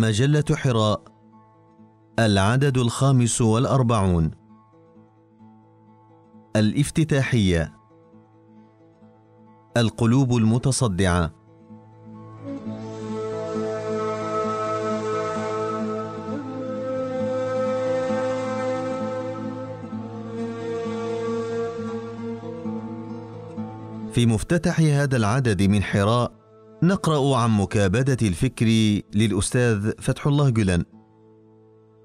مجلة حراء العدد الخامس والأربعون. الافتتاحية. القلوب المتصدعة. في مفتتح هذا العدد من حراء نقرأ عن مكابدة الفكر للأستاذ فتح الله جلن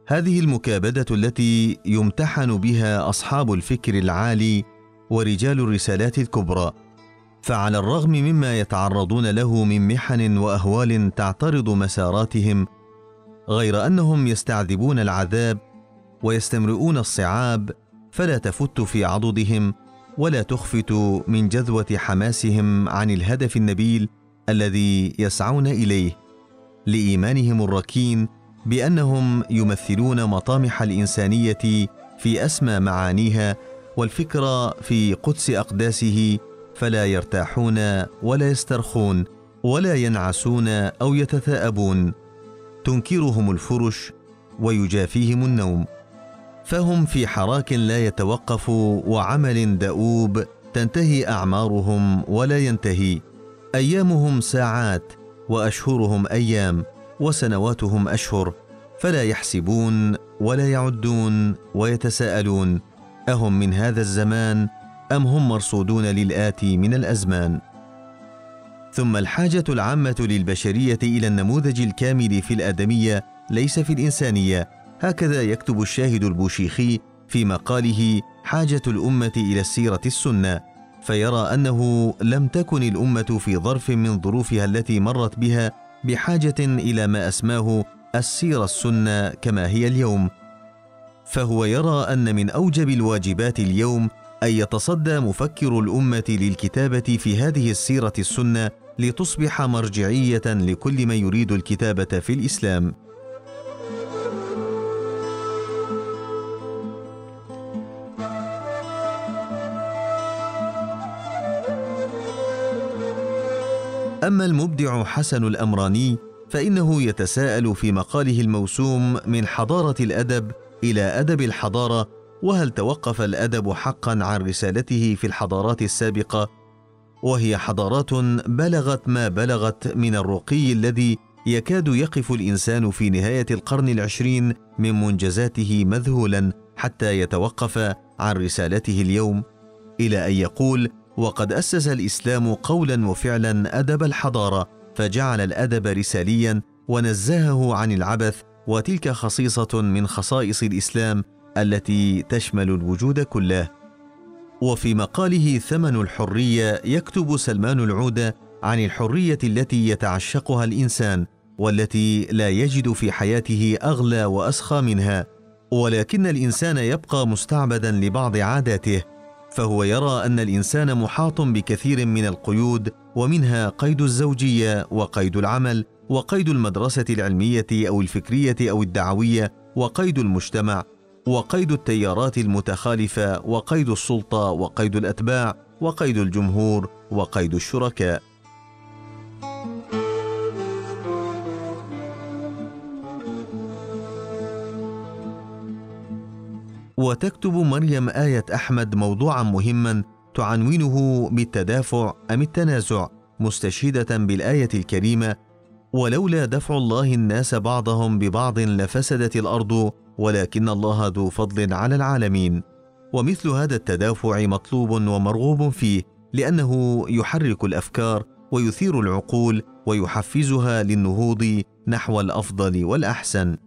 هذه المكابدة التي يمتحن بها أصحاب الفكر العالي ورجال الرسالات الكبرى. فعلى الرغم مما يتعرضون له من محن وأهوال تعترض مساراتهم غير أنهم يستعذبون العذاب ويستمرؤون الصعاب فلا تفت في عضدهم ولا تخفت من جذوة حماسهم عن الهدف النبيل الذي يسعون إليه لإيمانهم الركين بأنهم يمثلون مطامح الإنسانية في أسمى معانيها والفكر في قدس أقداسه فلا يرتاحون ولا يسترخون ولا ينعسون أو يتثاءبون. تنكرهم الفرش ويجافيهم النوم. فهم في حراك لا يتوقف وعمل دؤوب تنتهي أعمارهم ولا ينتهي. أيامهم ساعات وأشهرهم أيام وسنواتهم أشهر فلا يحسبون ولا يعدون ويتساءلون أهم من هذا الزمان أم هم مرصودون للاتي من الأزمان؟ ثم الحاجة العامة للبشرية إلى النموذج الكامل في الآدمية ليس في الإنسانية هكذا يكتب الشاهد البوشيخي في مقاله حاجة الأمة إلى السيرة السنة. فيرى أنه لم تكن الأمة في ظرف من ظروفها التي مرت بها بحاجة إلى ما أسماه السيره السنة كما هي اليوم. فهو يرى أن من أوجب الواجبات اليوم أن يتصدى مفكر الأمة للكتابة في هذه السيرة السنة لتصبح مرجعية لكل من يريد الكتابة في الإسلام. أما المبدع حسن الأمراني فإنه يتساءل في مقاله الموسوم من حضارة الأدب إلى أدب الحضارة وهل توقف الأدب حقا عن رسالته في الحضارات السابقة؟ وهي حضارات بلغت ما بلغت من الرقي الذي يكاد يقف الإنسان في نهاية القرن العشرين من منجزاته مذهولا حتى يتوقف عن رسالته اليوم. إلى أن يقول وقد أسس الإسلام قولا وفعلا أدب الحضارة فجعل الأدب رساليا ونزهه عن العبث وتلك خصيصة من خصائص الإسلام التي تشمل الوجود كله. وفي مقاله ثمن الحرية يكتب سلمان العوده عن الحرية التي يتعشقها الإنسان والتي لا يجد في حياته أغلى وأسخى منها ولكن الإنسان يبقى مستعبدا لبعض عاداته. فهو يرى أن الإنسان محاط بكثير من القيود ومنها قيد الزوجية وقيد العمل وقيد المدرسة العلمية أو الفكرية أو الدعوية وقيد المجتمع وقيد التيارات المتخالفة وقيد السلطة وقيد الأتباع وقيد الجمهور وقيد الشركاء. وتكتب مريم آية أحمد موضوعا مهما تعنونه بالتدافع أم التنازع مستشهدة بالآية الكريمة ولولا دفع الله الناس بعضهم ببعض لفسدت الأرض ولكن الله ذو فضل على العالمين ومثل هذا التدافع مطلوب ومرغوب فيه لأنه يحرك الأفكار ويثير العقول ويحفزها للنهوض نحو الأفضل والأحسن.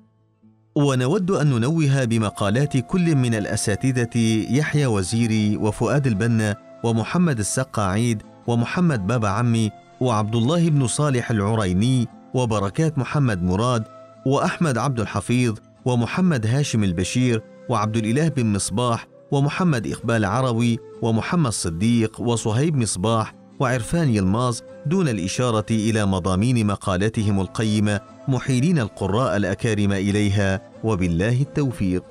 ونود أن ننوه بمقالات كل من الأساتذة يحيى وزيري وفؤاد البنا ومحمد السقاعيد ومحمد بابا عمي وعبد الله بن صالح العريني وبركات محمد مراد وأحمد عبد الحفيظ ومحمد هاشم البشير وعبد الإله بن مصباح ومحمد إقبال عروي ومحمد صديق وصهيب مصباح وعرفان يلماز دون الإشارة إلى مضامين مقالاتهم القيمة محيلين القراء الأكارم إليها وبالله التوفيق.